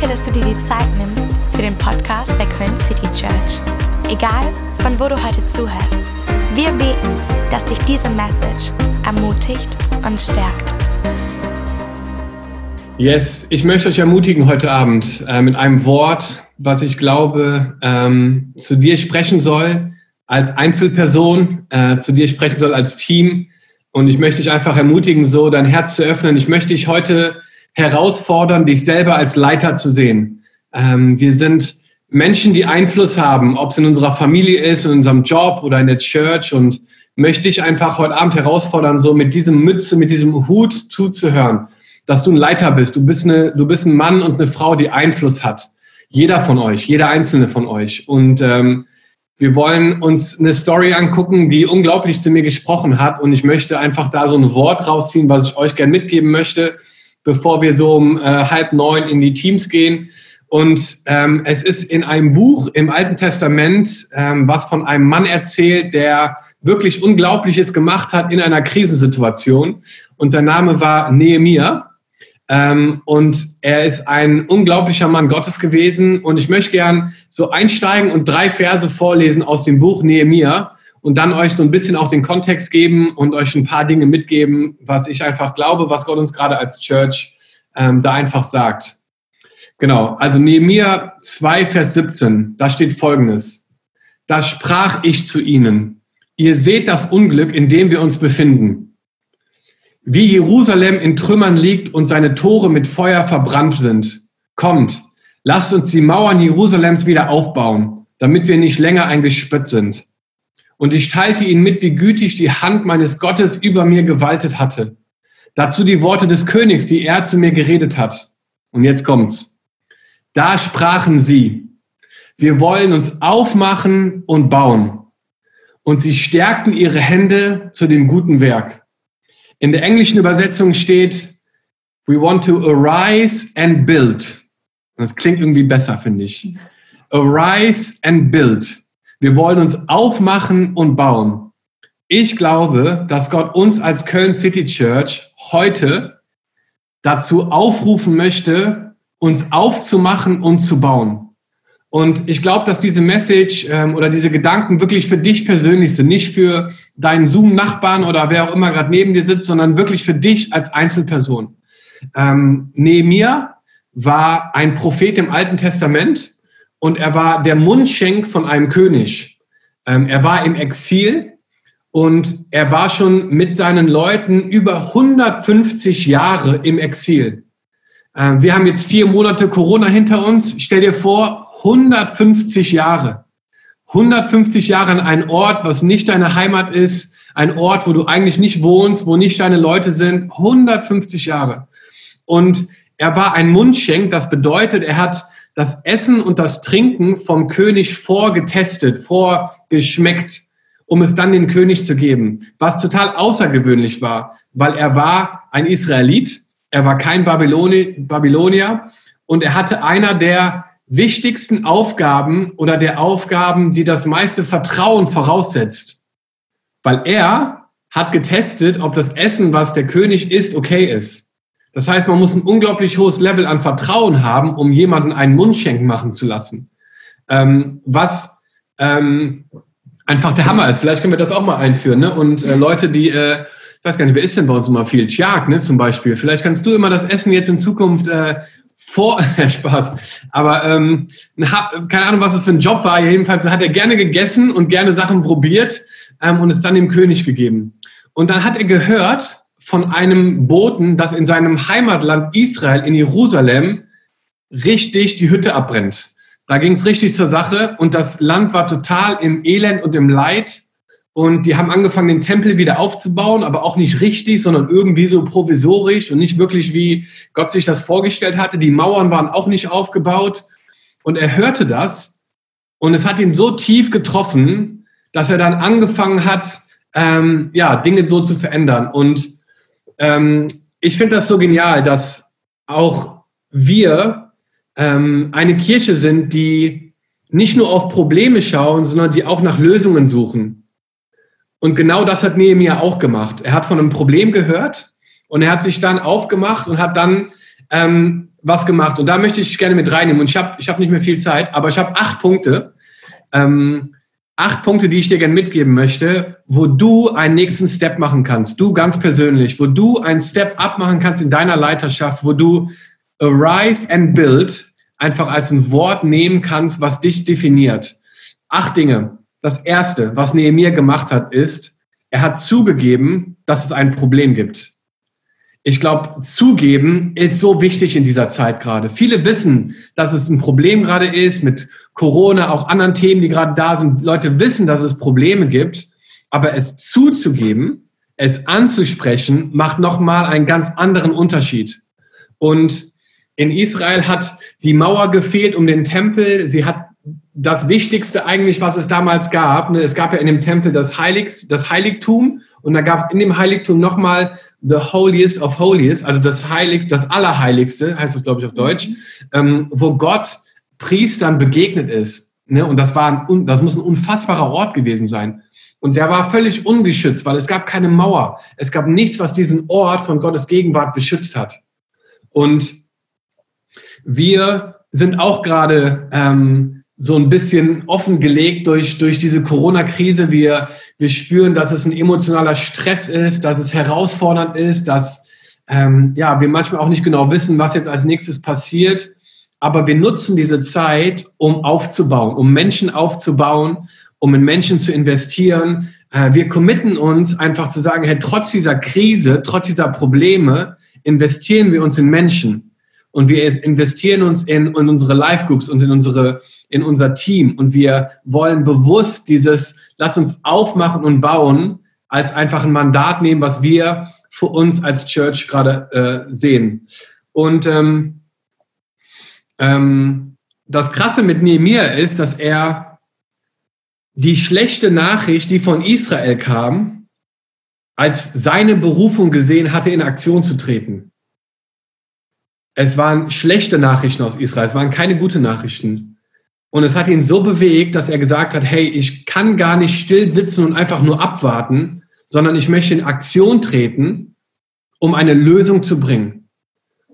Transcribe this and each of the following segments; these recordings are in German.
Danke, dass du dir die Zeit nimmst für den Podcast der Köln City Church. Egal, von wo du heute zuhörst, wir beten, dass dich diese Message ermutigt und stärkt. Yes, ich möchte euch ermutigen heute Abend äh, mit einem Wort, was ich glaube, ähm, zu dir sprechen soll als Einzelperson, äh, zu dir sprechen soll als Team. Und ich möchte dich einfach ermutigen, so dein Herz zu öffnen. Ich möchte dich heute herausfordern, dich selber als Leiter zu sehen. Ähm, wir sind Menschen, die Einfluss haben, ob es in unserer Familie ist, in unserem Job oder in der Church. Und möchte ich einfach heute Abend herausfordern, so mit diesem Mütze, mit diesem Hut zuzuhören, dass du ein Leiter bist. Du bist, eine, du bist ein Mann und eine Frau, die Einfluss hat. Jeder von euch, jeder einzelne von euch. Und ähm, wir wollen uns eine Story angucken, die unglaublich zu mir gesprochen hat. Und ich möchte einfach da so ein Wort rausziehen, was ich euch gerne mitgeben möchte bevor wir so um äh, halb neun in die Teams gehen. Und ähm, es ist in einem Buch im Alten Testament, ähm, was von einem Mann erzählt, der wirklich Unglaubliches gemacht hat in einer Krisensituation. Und sein Name war Nehemia. Ähm, und er ist ein unglaublicher Mann Gottes gewesen. Und ich möchte gern so einsteigen und drei Verse vorlesen aus dem Buch Nehemia und dann euch so ein bisschen auch den Kontext geben und euch ein paar Dinge mitgeben, was ich einfach glaube, was Gott uns gerade als Church ähm, da einfach sagt. Genau, also Nehemiah 2, Vers 17, da steht folgendes. Da sprach ich zu ihnen, ihr seht das Unglück, in dem wir uns befinden. Wie Jerusalem in Trümmern liegt und seine Tore mit Feuer verbrannt sind. Kommt, lasst uns die Mauern Jerusalems wieder aufbauen, damit wir nicht länger ein Gespött sind. Und ich teilte ihnen mit, wie gütig die Hand meines Gottes über mir gewaltet hatte. Dazu die Worte des Königs, die er zu mir geredet hat. Und jetzt kommt's. Da sprachen sie, wir wollen uns aufmachen und bauen. Und sie stärkten ihre Hände zu dem guten Werk. In der englischen Übersetzung steht, we want to arise and build. Das klingt irgendwie besser, finde ich. Arise and build. Wir wollen uns aufmachen und bauen. Ich glaube, dass Gott uns als Köln City Church heute dazu aufrufen möchte, uns aufzumachen und zu bauen. Und ich glaube, dass diese Message ähm, oder diese Gedanken wirklich für dich persönlich sind, nicht für deinen Zoom-Nachbarn oder wer auch immer gerade neben dir sitzt, sondern wirklich für dich als Einzelperson. Ähm, Nehemiah war ein Prophet im Alten Testament und er war der Mundschenk von einem König. Ähm, er war im Exil und er war schon mit seinen Leuten über 150 Jahre im Exil. Ähm, wir haben jetzt vier Monate Corona hinter uns. Stell dir vor, 150 Jahre. 150 Jahre an einem Ort, was nicht deine Heimat ist, ein Ort, wo du eigentlich nicht wohnst, wo nicht deine Leute sind. 150 Jahre. Und er war ein Mundschenk, das bedeutet, er hat das Essen und das Trinken vom König vorgetestet, vorgeschmeckt, um es dann dem König zu geben, was total außergewöhnlich war, weil er war ein Israelit, er war kein Babyloni Babylonier und er hatte einer der wichtigsten Aufgaben oder der Aufgaben, die das meiste Vertrauen voraussetzt, weil er hat getestet, ob das Essen, was der König isst, okay ist. Das heißt, man muss ein unglaublich hohes Level an Vertrauen haben, um jemanden einen Mundschenk machen zu lassen. Ähm, was ähm, einfach der Hammer ist. Vielleicht können wir das auch mal einführen. Ne? Und äh, Leute, die, äh, ich weiß gar nicht, wer ist denn bei uns immer viel? Tjag, ne, zum Beispiel. Vielleicht kannst du immer das Essen jetzt in Zukunft äh, vor Spaß. Aber ähm, keine Ahnung, was es für ein Job war. Jedenfalls hat er gerne gegessen und gerne Sachen probiert ähm, und es dann dem König gegeben. Und dann hat er gehört, von einem Boten, dass in seinem Heimatland Israel, in Jerusalem, richtig die Hütte abbrennt. Da ging es richtig zur Sache und das Land war total im Elend und im Leid. Und die haben angefangen, den Tempel wieder aufzubauen, aber auch nicht richtig, sondern irgendwie so provisorisch und nicht wirklich, wie Gott sich das vorgestellt hatte. Die Mauern waren auch nicht aufgebaut. Und er hörte das und es hat ihn so tief getroffen, dass er dann angefangen hat, ähm, ja, Dinge so zu verändern. Und ähm, ich finde das so genial, dass auch wir ähm, eine Kirche sind, die nicht nur auf Probleme schauen, sondern die auch nach Lösungen suchen. Und genau das hat Nehemiah auch gemacht. Er hat von einem Problem gehört und er hat sich dann aufgemacht und hat dann ähm, was gemacht und da möchte ich gerne mit reinnehmen. Und ich habe ich hab nicht mehr viel Zeit, aber ich habe acht Punkte. Ähm, acht Punkte, die ich dir gerne mitgeben möchte, wo du einen nächsten Step machen kannst. Du ganz persönlich, wo du einen Step up machen kannst in deiner Leiterschaft, wo du arise and build einfach als ein Wort nehmen kannst, was dich definiert. Acht Dinge. Das erste, was Nehemiah gemacht hat, ist, er hat zugegeben, dass es ein Problem gibt. Ich glaube, zugeben ist so wichtig in dieser Zeit gerade. Viele wissen, dass es ein Problem gerade ist mit Corona, auch anderen Themen, die gerade da sind. Leute wissen, dass es Probleme gibt, aber es zuzugeben, es anzusprechen, macht nochmal einen ganz anderen Unterschied. Und in Israel hat die Mauer gefehlt um den Tempel. Sie hat das Wichtigste eigentlich, was es damals gab. Ne, es gab ja in dem Tempel das, Heiligs, das Heiligtum und da gab es in dem Heiligtum nochmal the holiest of holiest, also das Heiligste, das Allerheiligste, heißt das, glaube ich, auf Deutsch, mhm. ähm, wo Gott Priestern begegnet ist. Ne? Und das, war ein, das muss ein unfassbarer Ort gewesen sein. Und der war völlig ungeschützt, weil es gab keine Mauer. Es gab nichts, was diesen Ort von Gottes Gegenwart beschützt hat. Und wir sind auch gerade ähm, so ein bisschen offengelegt durch, durch diese Corona-Krise. Wir, wir spüren, dass es ein emotionaler Stress ist, dass es herausfordernd ist, dass ähm, ja, wir manchmal auch nicht genau wissen, was jetzt als nächstes passiert. Aber wir nutzen diese Zeit, um aufzubauen, um Menschen aufzubauen, um in Menschen zu investieren. Äh, wir committen uns einfach zu sagen, hey, trotz dieser Krise, trotz dieser Probleme, investieren wir uns in Menschen. Und wir investieren uns in, in unsere Live Groups und in unsere in unser Team und wir wollen bewusst dieses, lass uns aufmachen und bauen, als einfach ein Mandat nehmen, was wir für uns als Church gerade äh, sehen. Und ähm, ähm, das Krasse mit Nehemiah ist, dass er die schlechte Nachricht, die von Israel kam, als seine Berufung gesehen hatte, in Aktion zu treten. Es waren schlechte Nachrichten aus Israel, es waren keine guten Nachrichten. Und es hat ihn so bewegt, dass er gesagt hat, hey, ich kann gar nicht still sitzen und einfach nur abwarten, sondern ich möchte in Aktion treten, um eine Lösung zu bringen.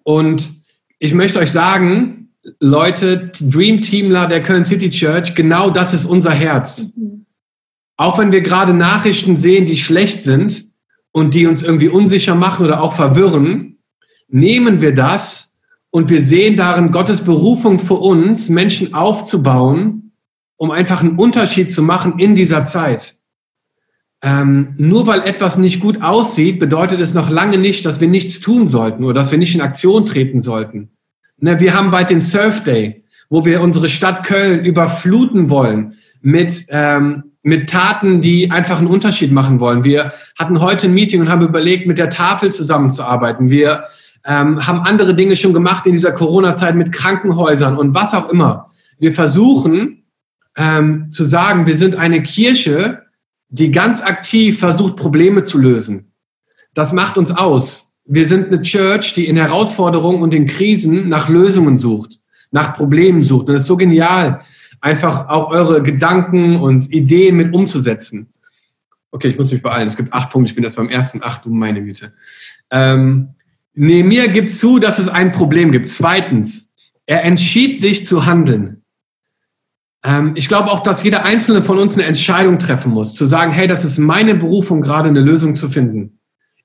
Und ich möchte euch sagen, Leute, Dream Teamler der Köln City Church, genau das ist unser Herz. Mhm. Auch wenn wir gerade Nachrichten sehen, die schlecht sind und die uns irgendwie unsicher machen oder auch verwirren, nehmen wir das und wir sehen darin Gottes Berufung für uns, Menschen aufzubauen, um einfach einen Unterschied zu machen in dieser Zeit. Ähm, nur weil etwas nicht gut aussieht, bedeutet es noch lange nicht, dass wir nichts tun sollten oder dass wir nicht in Aktion treten sollten. Ne, wir haben bald den Surf Day, wo wir unsere Stadt Köln überfluten wollen mit, ähm, mit Taten, die einfach einen Unterschied machen wollen. Wir hatten heute ein Meeting und haben überlegt, mit der Tafel zusammenzuarbeiten. Wir ähm, haben andere Dinge schon gemacht in dieser Corona-Zeit mit Krankenhäusern und was auch immer. Wir versuchen ähm, zu sagen, wir sind eine Kirche, die ganz aktiv versucht, Probleme zu lösen. Das macht uns aus. Wir sind eine Church, die in Herausforderungen und in Krisen nach Lösungen sucht, nach Problemen sucht. Und das ist so genial, einfach auch eure Gedanken und Ideen mit umzusetzen. Okay, ich muss mich beeilen. Es gibt acht Punkte. Ich bin jetzt beim ersten acht, du meine Güte. Ähm, Nehemiah gibt zu, dass es ein Problem gibt. Zweitens, er entschied sich zu handeln. Ähm, ich glaube auch, dass jeder Einzelne von uns eine Entscheidung treffen muss, zu sagen, hey, das ist meine Berufung, gerade eine Lösung zu finden.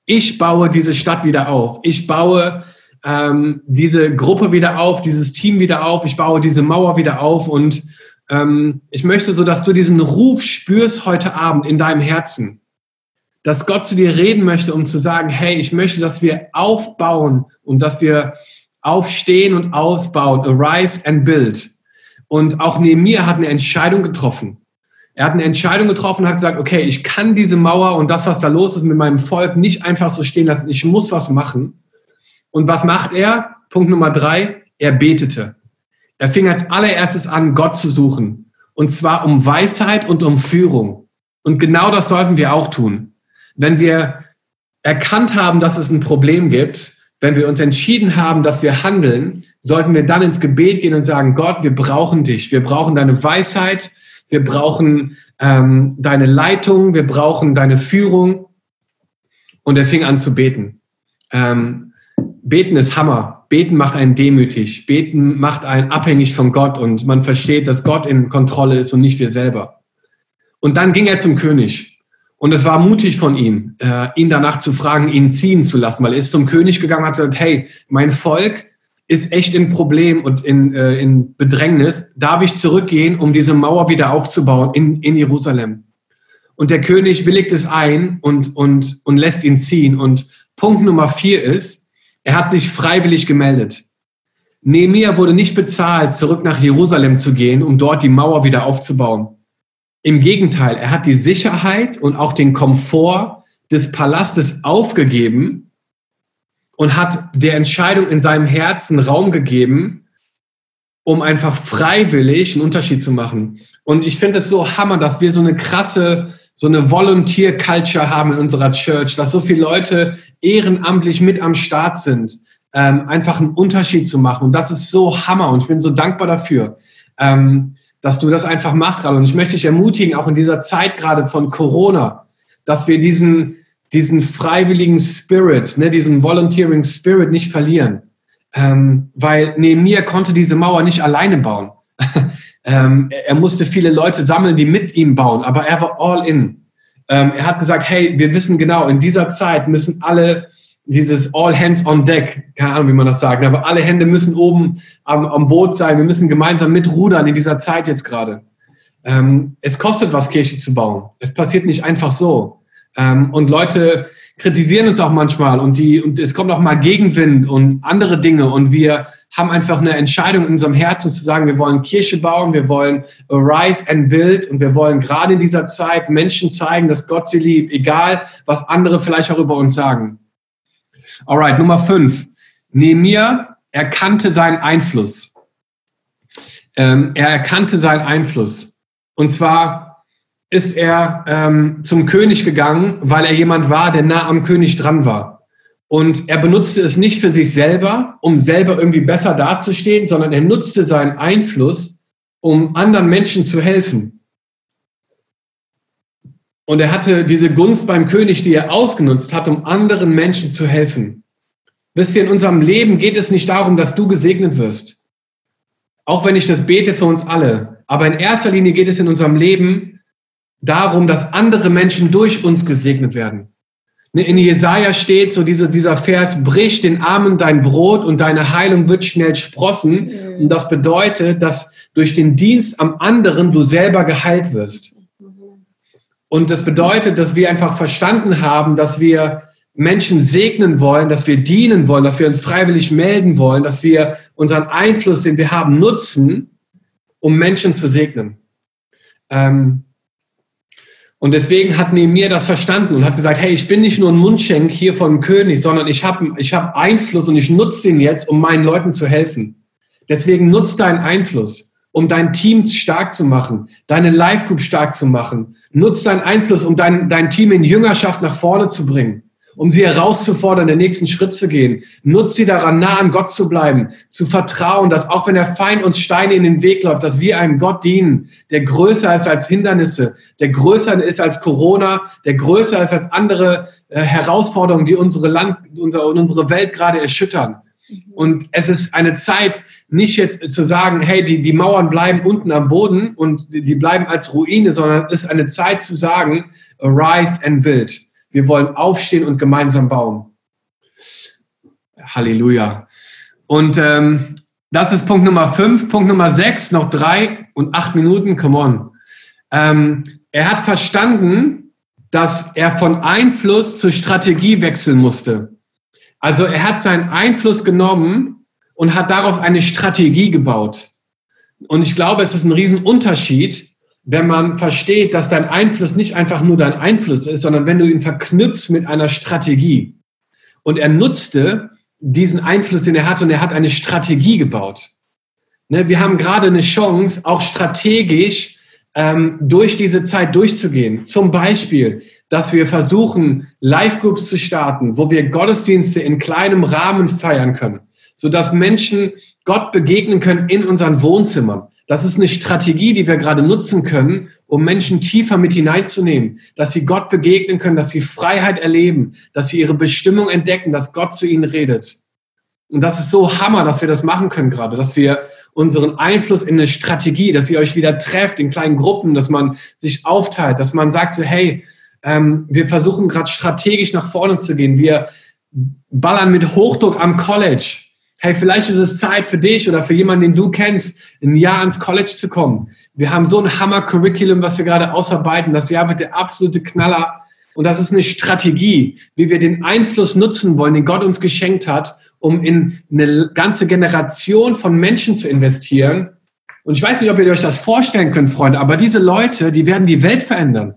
Ich baue diese Stadt wieder auf. Ich baue ähm, diese Gruppe wieder auf, dieses Team wieder auf. Ich baue diese Mauer wieder auf. Und ähm, ich möchte so, dass du diesen Ruf spürst heute Abend in deinem Herzen dass Gott zu dir reden möchte, um zu sagen, hey, ich möchte, dass wir aufbauen und dass wir aufstehen und ausbauen, arise and build. Und auch neben mir hat eine Entscheidung getroffen. Er hat eine Entscheidung getroffen und hat gesagt, okay, ich kann diese Mauer und das, was da los ist mit meinem Volk, nicht einfach so stehen lassen. Ich muss was machen. Und was macht er? Punkt Nummer drei, er betete. Er fing als allererstes an, Gott zu suchen. Und zwar um Weisheit und um Führung. Und genau das sollten wir auch tun wenn wir erkannt haben, dass es ein Problem gibt, wenn wir uns entschieden haben, dass wir handeln, sollten wir dann ins Gebet gehen und sagen, Gott, wir brauchen dich, wir brauchen deine Weisheit, wir brauchen ähm, deine Leitung, wir brauchen deine Führung. Und er fing an zu beten. Ähm, beten ist Hammer. Beten macht einen demütig. Beten macht einen abhängig von Gott und man versteht, dass Gott in Kontrolle ist und nicht wir selber. Und dann ging er zum König. Und es war mutig von ihm, äh, ihn danach zu fragen, ihn ziehen zu lassen, weil er ist zum König gegangen und hat gesagt, hey, mein Volk ist echt in Problem und in, äh, in Bedrängnis. Darf ich zurückgehen, um diese Mauer wieder aufzubauen in, in Jerusalem? Und der König willigt es ein und, und, und lässt ihn ziehen. Und Punkt Nummer vier ist, er hat sich freiwillig gemeldet. Nehemiah wurde nicht bezahlt, zurück nach Jerusalem zu gehen, um dort die Mauer wieder aufzubauen. Im Gegenteil, er hat die Sicherheit und auch den Komfort des Palastes aufgegeben und hat der Entscheidung in seinem Herzen Raum gegeben, um einfach freiwillig einen Unterschied zu machen. Und ich finde es so hammer, dass wir so eine krasse so eine Volunteer-Culture haben in unserer Church, dass so viele Leute ehrenamtlich mit am Start sind, ähm, einfach einen Unterschied zu machen. Und das ist so Hammer und ich bin so dankbar dafür, ähm, dass du das einfach machst gerade. Und ich möchte dich ermutigen, auch in dieser Zeit gerade von Corona, dass wir diesen, diesen freiwilligen Spirit, ne, diesen Volunteering Spirit nicht verlieren. Ähm, weil neben mir konnte diese Mauer nicht alleine bauen. Ähm, er musste viele Leute sammeln, die mit ihm bauen, aber er war all in. Ähm, er hat gesagt, hey, wir wissen genau, in dieser Zeit müssen alle dieses All Hands on Deck, keine Ahnung, wie man das sagt, aber alle Hände müssen oben am, am Boot sein. Wir müssen gemeinsam mitrudern in dieser Zeit jetzt gerade. Ähm, es kostet was, Kirche zu bauen. Es passiert nicht einfach so. Ähm, und Leute kritisieren uns auch manchmal und, die, und es kommt auch mal Gegenwind und andere Dinge und wir haben einfach eine Entscheidung in unserem Herzen zu sagen, wir wollen Kirche bauen, wir wollen arise and build und wir wollen gerade in dieser Zeit Menschen zeigen, dass Gott sie liebt, egal was andere vielleicht auch über uns sagen. Alright, Nummer fünf. Nehemiah erkannte seinen Einfluss. Ähm, er erkannte seinen Einfluss. Und zwar ist er ähm, zum König gegangen, weil er jemand war, der nah am König dran war. Und er benutzte es nicht für sich selber, um selber irgendwie besser dazustehen, sondern er nutzte seinen Einfluss, um anderen Menschen zu helfen. Und er hatte diese Gunst beim König, die er ausgenutzt hat, um anderen Menschen zu helfen. Wisst ihr, in unserem Leben geht es nicht darum, dass du gesegnet wirst. Auch wenn ich das bete für uns alle. Aber in erster Linie geht es in unserem Leben darum, dass andere Menschen durch uns gesegnet werden. Ne, in Jesaja steht so diese, dieser Vers, brich den Armen dein Brot und deine Heilung wird schnell sprossen. Mhm. Und das bedeutet, dass durch den Dienst am anderen du selber geheilt wirst. Und das bedeutet, dass wir einfach verstanden haben, dass wir Menschen segnen wollen, dass wir dienen wollen, dass wir uns freiwillig melden wollen, dass wir unseren Einfluss, den wir haben, nutzen, um Menschen zu segnen. Ähm, und deswegen hat Nehemiah das verstanden und hat gesagt, hey, ich bin nicht nur ein Mundschenk hier vom König, sondern ich habe ich hab Einfluss und ich nutze den jetzt, um meinen Leuten zu helfen. Deswegen nutze deinen Einfluss, um dein Team stark zu machen, deine Live Group stark zu machen. Nutze deinen Einfluss, um dein, dein Team in Jüngerschaft nach vorne zu bringen um sie herauszufordern, den nächsten Schritt zu gehen. Nutzt sie daran, nah an Gott zu bleiben, zu vertrauen, dass auch wenn der Feind uns Steine in den Weg läuft, dass wir einem Gott dienen, der größer ist als Hindernisse, der größer ist als Corona, der größer ist als andere äh, Herausforderungen, die unsere Land, unsere, unsere Welt gerade erschüttern. Und es ist eine Zeit, nicht jetzt zu sagen, hey, die, die Mauern bleiben unten am Boden und die bleiben als Ruine, sondern es ist eine Zeit zu sagen, arise and build. Wir wollen aufstehen und gemeinsam bauen. Halleluja. Und ähm, das ist Punkt Nummer fünf. Punkt Nummer sechs, noch drei und acht Minuten, come on. Ähm, er hat verstanden, dass er von Einfluss zur Strategie wechseln musste. Also er hat seinen Einfluss genommen und hat daraus eine Strategie gebaut. Und ich glaube, es ist ein Riesenunterschied, wenn man versteht, dass dein Einfluss nicht einfach nur dein Einfluss ist, sondern wenn du ihn verknüpfst mit einer Strategie. Und er nutzte diesen Einfluss, den er hatte, und er hat eine Strategie gebaut. Ne, wir haben gerade eine Chance, auch strategisch ähm, durch diese Zeit durchzugehen. Zum Beispiel, dass wir versuchen, Live-Groups zu starten, wo wir Gottesdienste in kleinem Rahmen feiern können, sodass Menschen Gott begegnen können in unseren Wohnzimmern. Das ist eine Strategie, die wir gerade nutzen können, um Menschen tiefer mit hineinzunehmen, dass sie Gott begegnen können, dass sie Freiheit erleben, dass sie ihre Bestimmung entdecken, dass Gott zu ihnen redet. Und das ist so Hammer, dass wir das machen können gerade, dass wir unseren Einfluss in eine Strategie, dass ihr euch wieder trefft in kleinen Gruppen, dass man sich aufteilt, dass man sagt so, hey, ähm, wir versuchen gerade strategisch nach vorne zu gehen. Wir ballern mit Hochdruck am College. Hey, vielleicht ist es Zeit für dich oder für jemanden, den du kennst, ein Jahr ans College zu kommen. Wir haben so ein Hammer-Curriculum, was wir gerade ausarbeiten. Das Jahr wird der absolute Knaller. Und das ist eine Strategie, wie wir den Einfluss nutzen wollen, den Gott uns geschenkt hat, um in eine ganze Generation von Menschen zu investieren. Und ich weiß nicht, ob ihr euch das vorstellen könnt, Freunde, aber diese Leute, die werden die Welt verändern.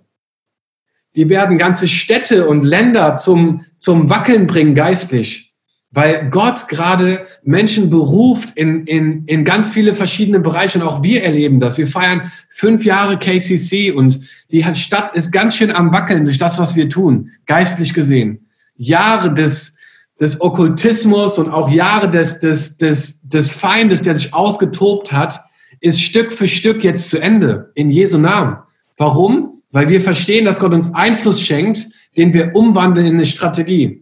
Die werden ganze Städte und Länder zum, zum Wackeln bringen geistlich, weil Gott gerade Menschen beruft in, in, in ganz viele verschiedene Bereiche und auch wir erleben das. Wir feiern fünf Jahre KCC und die Stadt ist ganz schön am Wackeln durch das, was wir tun, geistlich gesehen. Jahre des des Okkultismus und auch Jahre des, des, des, des Feindes, der sich ausgetobt hat, ist Stück für Stück jetzt zu Ende. In Jesu Namen. Warum? Weil wir verstehen, dass Gott uns Einfluss schenkt, den wir umwandeln in eine Strategie.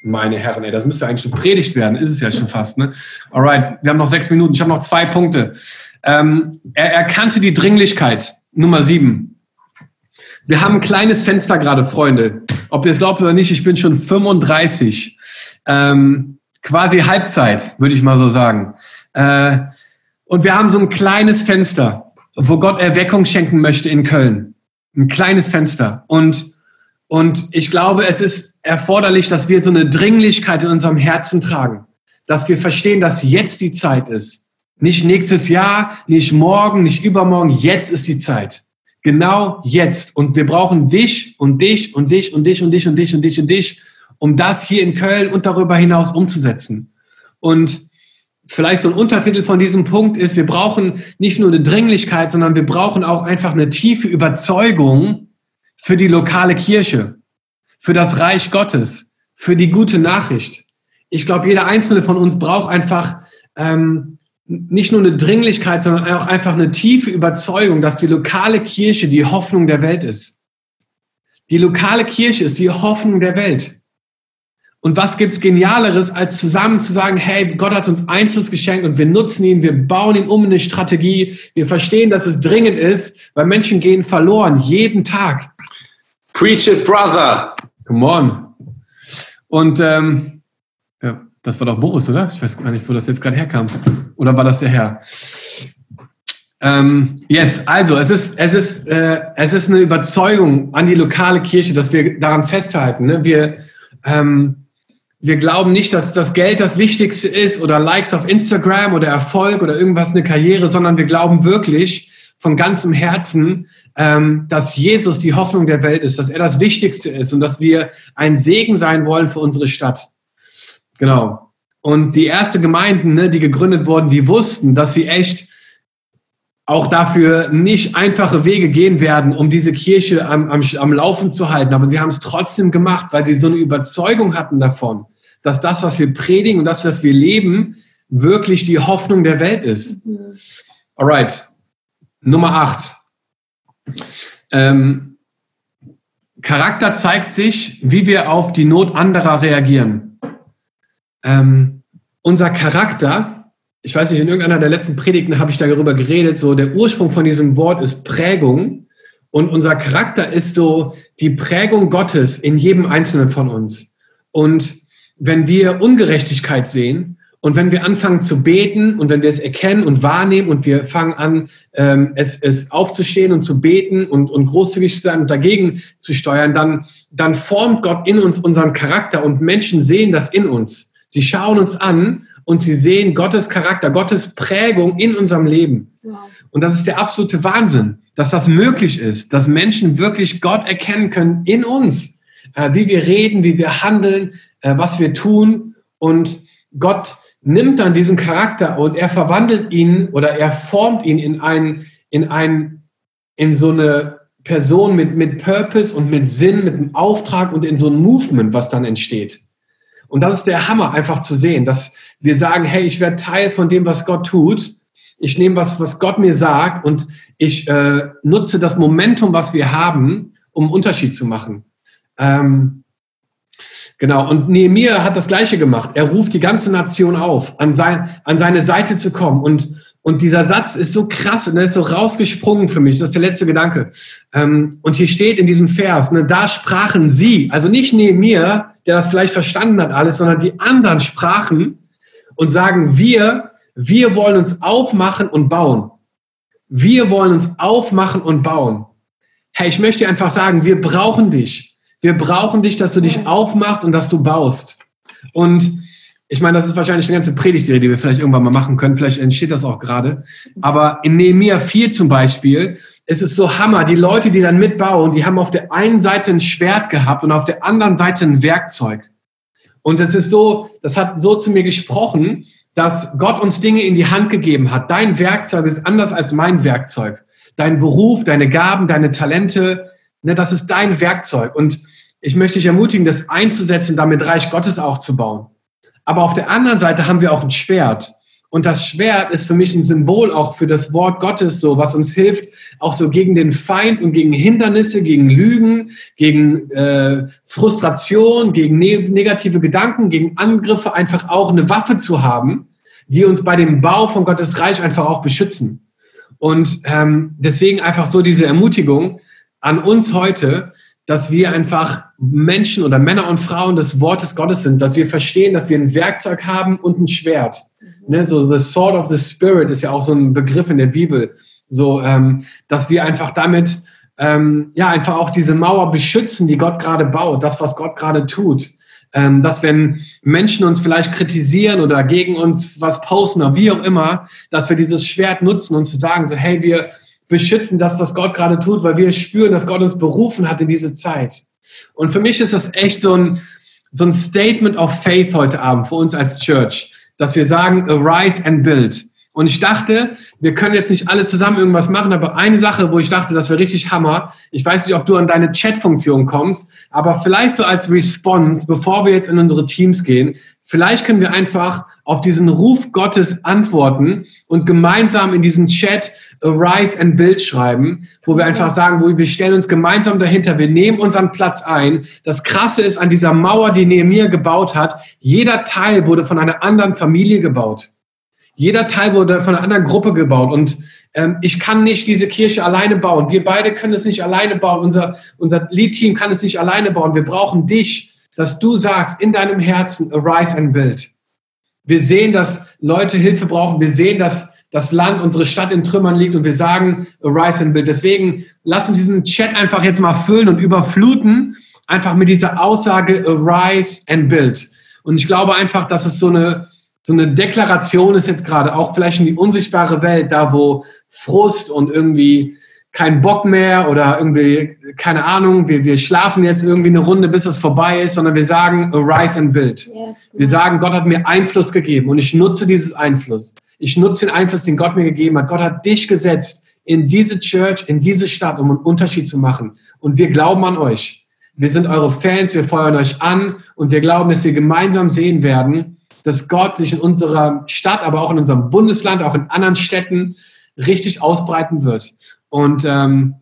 Meine Herren, ey, das müsste eigentlich eine Predigt werden. Ist es ja schon fast, ne? Alright, wir haben noch sechs Minuten. Ich habe noch zwei Punkte. Ähm, er erkannte die Dringlichkeit. Nummer sieben. Wir haben ein kleines Fenster gerade, Freunde. Ob ihr es glaubt oder nicht, ich bin schon 35 ähm, quasi Halbzeit, würde ich mal so sagen. Äh, und wir haben so ein kleines Fenster, wo Gott Erweckung schenken möchte in Köln. Ein kleines Fenster. Und, und ich glaube, es ist erforderlich, dass wir so eine Dringlichkeit in unserem Herzen tragen. Dass wir verstehen, dass jetzt die Zeit ist. Nicht nächstes Jahr, nicht morgen, nicht übermorgen. Jetzt ist die Zeit. Genau jetzt. Und wir brauchen dich und dich und dich und dich und dich und dich und dich und dich um das hier in Köln und darüber hinaus umzusetzen. Und vielleicht so ein Untertitel von diesem Punkt ist, wir brauchen nicht nur eine Dringlichkeit, sondern wir brauchen auch einfach eine tiefe Überzeugung für die lokale Kirche, für das Reich Gottes, für die gute Nachricht. Ich glaube, jeder einzelne von uns braucht einfach ähm, nicht nur eine Dringlichkeit, sondern auch einfach eine tiefe Überzeugung, dass die lokale Kirche die Hoffnung der Welt ist. Die lokale Kirche ist die Hoffnung der Welt. Und was gibt's Genialeres, als zusammen zu sagen, hey, Gott hat uns Einfluss geschenkt und wir nutzen ihn, wir bauen ihn um in eine Strategie, wir verstehen, dass es dringend ist, weil Menschen gehen verloren, jeden Tag. Preach it, brother. Come on. Und ähm, ja, das war doch Boris, oder? Ich weiß gar nicht, wo das jetzt gerade herkam. Oder war das der Herr? Ähm, yes, also es ist, es, ist, äh, es ist eine Überzeugung an die lokale Kirche, dass wir daran festhalten. Ne? Wir, ähm, wir glauben nicht, dass das Geld das Wichtigste ist oder Likes auf Instagram oder Erfolg oder irgendwas, eine Karriere, sondern wir glauben wirklich von ganzem Herzen, ähm, dass Jesus die Hoffnung der Welt ist, dass er das Wichtigste ist und dass wir ein Segen sein wollen für unsere Stadt. Genau. Und die erste Gemeinden, ne, die gegründet wurden, die wussten, dass sie echt auch dafür nicht einfache Wege gehen werden, um diese Kirche am, am, am Laufen zu halten. Aber sie haben es trotzdem gemacht, weil sie so eine Überzeugung hatten davon, dass das, was wir predigen und das, was wir leben, wirklich die Hoffnung der Welt ist. Mhm. Alright. Nummer acht. Ähm, Charakter zeigt sich, wie wir auf die Not anderer reagieren. Ähm, unser Charakter ich weiß nicht, in irgendeiner der letzten Predigten habe ich darüber geredet, so der Ursprung von diesem Wort ist Prägung und unser Charakter ist so die Prägung Gottes in jedem Einzelnen von uns. Und wenn wir Ungerechtigkeit sehen und wenn wir anfangen zu beten und wenn wir es erkennen und wahrnehmen und wir fangen an, ähm, es, es aufzustehen und zu beten und, und großzügig zu sein und dagegen zu steuern, dann, dann formt Gott in uns unseren Charakter und Menschen sehen das in uns. Sie schauen uns an und sie sehen Gottes Charakter, Gottes Prägung in unserem Leben. Wow. Und das ist der absolute Wahnsinn, dass das möglich ist, dass Menschen wirklich Gott erkennen können in uns, äh, wie wir reden, wie wir handeln, äh, was wir tun. Und Gott nimmt dann diesen Charakter und er verwandelt ihn oder er formt ihn in ein, in ein, in so eine Person mit, mit Purpose und mit Sinn, mit einem Auftrag und in so ein Movement, was dann entsteht. Und das ist der Hammer, einfach zu sehen, dass wir sagen, hey, ich werde Teil von dem, was Gott tut. Ich nehme was, was Gott mir sagt und ich äh, nutze das Momentum, was wir haben, um einen Unterschied zu machen. Ähm, Genau, und Nehemiah hat das Gleiche gemacht. Er ruft die ganze Nation auf, an, sein, an seine Seite zu kommen. Und, und dieser Satz ist so krass und er ist so rausgesprungen für mich. Das ist der letzte Gedanke. Ähm, und hier steht in diesem Vers, ne, da sprachen sie, also nicht Nehemiah, der das vielleicht verstanden hat alles, sondern die anderen sprachen und sagen, wir, wir wollen uns aufmachen und bauen. Wir wollen uns aufmachen und bauen. Hey, ich möchte einfach sagen, wir brauchen dich. Wir brauchen dich, dass du dich aufmachst und dass du baust. Und ich meine, das ist wahrscheinlich eine ganze Predigtserie, die wir vielleicht irgendwann mal machen können. Vielleicht entsteht das auch gerade. Aber in Nehemiah 4 zum Beispiel ist es so Hammer. Die Leute, die dann mitbauen, die haben auf der einen Seite ein Schwert gehabt und auf der anderen Seite ein Werkzeug. Und es ist so, das hat so zu mir gesprochen, dass Gott uns Dinge in die Hand gegeben hat. Dein Werkzeug ist anders als mein Werkzeug. Dein Beruf, deine Gaben, deine Talente, ne, das ist dein Werkzeug. Und ich möchte dich ermutigen, das einzusetzen, damit Reich Gottes aufzubauen. Aber auf der anderen Seite haben wir auch ein Schwert. Und das Schwert ist für mich ein Symbol auch für das Wort Gottes, so was uns hilft, auch so gegen den Feind und gegen Hindernisse, gegen Lügen, gegen äh, Frustration, gegen ne negative Gedanken, gegen Angriffe einfach auch eine Waffe zu haben, die uns bei dem Bau von Gottes Reich einfach auch beschützen. Und ähm, deswegen einfach so diese Ermutigung an uns heute, dass wir einfach Menschen oder Männer und Frauen des Wortes Gottes sind, dass wir verstehen, dass wir ein Werkzeug haben und ein Schwert. Mhm. Ne, so the sword of the spirit ist ja auch so ein Begriff in der Bibel. So, ähm, dass wir einfach damit ähm, ja einfach auch diese Mauer beschützen, die Gott gerade baut, das was Gott gerade tut. Ähm, dass wenn Menschen uns vielleicht kritisieren oder gegen uns was posten oder wie auch immer, dass wir dieses Schwert nutzen und zu sagen so, hey, wir beschützen das, was Gott gerade tut, weil wir spüren, dass Gott uns berufen hat in diese Zeit. Und für mich ist das echt so ein, so ein Statement of Faith heute Abend für uns als Church, dass wir sagen, arise and build. Und ich dachte, wir können jetzt nicht alle zusammen irgendwas machen, aber eine Sache, wo ich dachte, das wäre richtig Hammer. Ich weiß nicht, ob du an deine Chat-Funktion kommst, aber vielleicht so als Response, bevor wir jetzt in unsere Teams gehen, vielleicht können wir einfach auf diesen Ruf Gottes antworten und gemeinsam in diesen Chat Arise and Build schreiben, wo wir einfach sagen, wo wir stellen uns gemeinsam dahinter, wir nehmen unseren Platz ein. Das Krasse ist an dieser Mauer, die Nehemiah gebaut hat, jeder Teil wurde von einer anderen Familie gebaut. Jeder Teil wurde von einer anderen Gruppe gebaut und ähm, ich kann nicht diese Kirche alleine bauen. Wir beide können es nicht alleine bauen. Unser, unser Lead-Team kann es nicht alleine bauen. Wir brauchen dich, dass du sagst in deinem Herzen, arise and build. Wir sehen, dass Leute Hilfe brauchen. Wir sehen, dass das Land, unsere Stadt in Trümmern liegt und wir sagen, arise and build. Deswegen lass uns diesen Chat einfach jetzt mal füllen und überfluten, einfach mit dieser Aussage, arise and build. Und ich glaube einfach, dass es so eine, so eine Deklaration ist jetzt gerade, auch vielleicht in die unsichtbare Welt, da wo Frust und irgendwie kein Bock mehr oder irgendwie, keine Ahnung, wir, wir schlafen jetzt irgendwie eine Runde, bis es vorbei ist, sondern wir sagen, arise and build. Yes, wir sagen, Gott hat mir Einfluss gegeben und ich nutze dieses Einfluss. Ich nutze den Einfluss, den Gott mir gegeben hat. Gott hat dich gesetzt in diese Church, in diese Stadt, um einen Unterschied zu machen. Und wir glauben an euch. Wir sind eure Fans, wir feuern euch an und wir glauben, dass wir gemeinsam sehen werden, dass Gott sich in unserer Stadt, aber auch in unserem Bundesland, auch in anderen Städten richtig ausbreiten wird. Und ähm,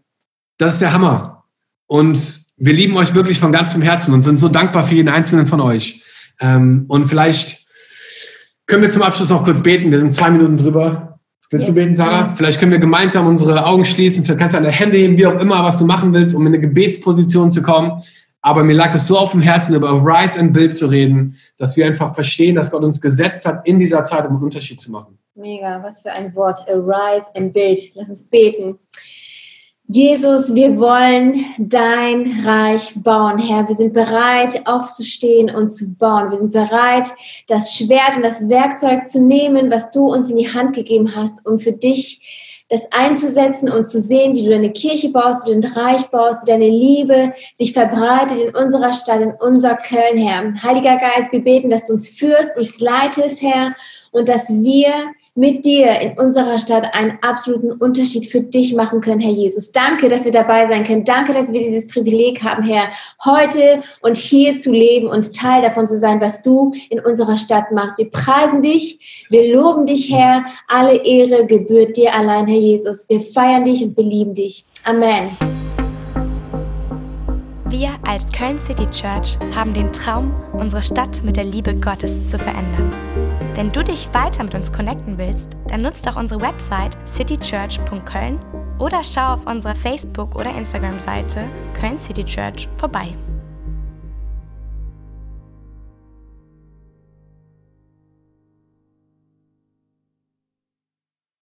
das ist der Hammer. Und wir lieben euch wirklich von ganzem Herzen und sind so dankbar für jeden einzelnen von euch. Ähm, und vielleicht können wir zum Abschluss noch kurz beten. Wir sind zwei Minuten drüber. Willst yes, du beten, Sarah? Yes. Vielleicht können wir gemeinsam unsere Augen schließen. Vielleicht kannst du deine Hände heben, wie auch immer, was du machen willst, um in eine Gebetsposition zu kommen. Aber mir lag es so auf dem Herzen, über Rise and Build zu reden, dass wir einfach verstehen, dass Gott uns gesetzt hat in dieser Zeit, um einen Unterschied zu machen. Mega, was für ein Wort. Arise and Build. Lass uns beten. Jesus, wir wollen dein Reich bauen, Herr. Wir sind bereit, aufzustehen und zu bauen. Wir sind bereit, das Schwert und das Werkzeug zu nehmen, was du uns in die Hand gegeben hast, um für dich das einzusetzen und zu sehen, wie du deine Kirche baust, wie du dein Reich baust, wie deine Liebe sich verbreitet in unserer Stadt, in unser Köln, Herr. Heiliger Geist, wir beten, dass du uns führst, uns leitest, Herr, und dass wir mit dir in unserer Stadt einen absoluten Unterschied für dich machen können, Herr Jesus. Danke, dass wir dabei sein können. Danke, dass wir dieses Privileg haben, Herr, heute und hier zu leben und Teil davon zu sein, was du in unserer Stadt machst. Wir preisen dich, wir loben dich, Herr. Alle Ehre gebührt dir allein, Herr Jesus. Wir feiern dich und wir lieben dich. Amen. Wir als Köln City Church haben den Traum, unsere Stadt mit der Liebe Gottes zu verändern. Wenn du dich weiter mit uns connecten willst, dann nutzt doch unsere Website citychurch.köln oder schau auf unserer Facebook- oder Instagram-Seite Köln City Church vorbei.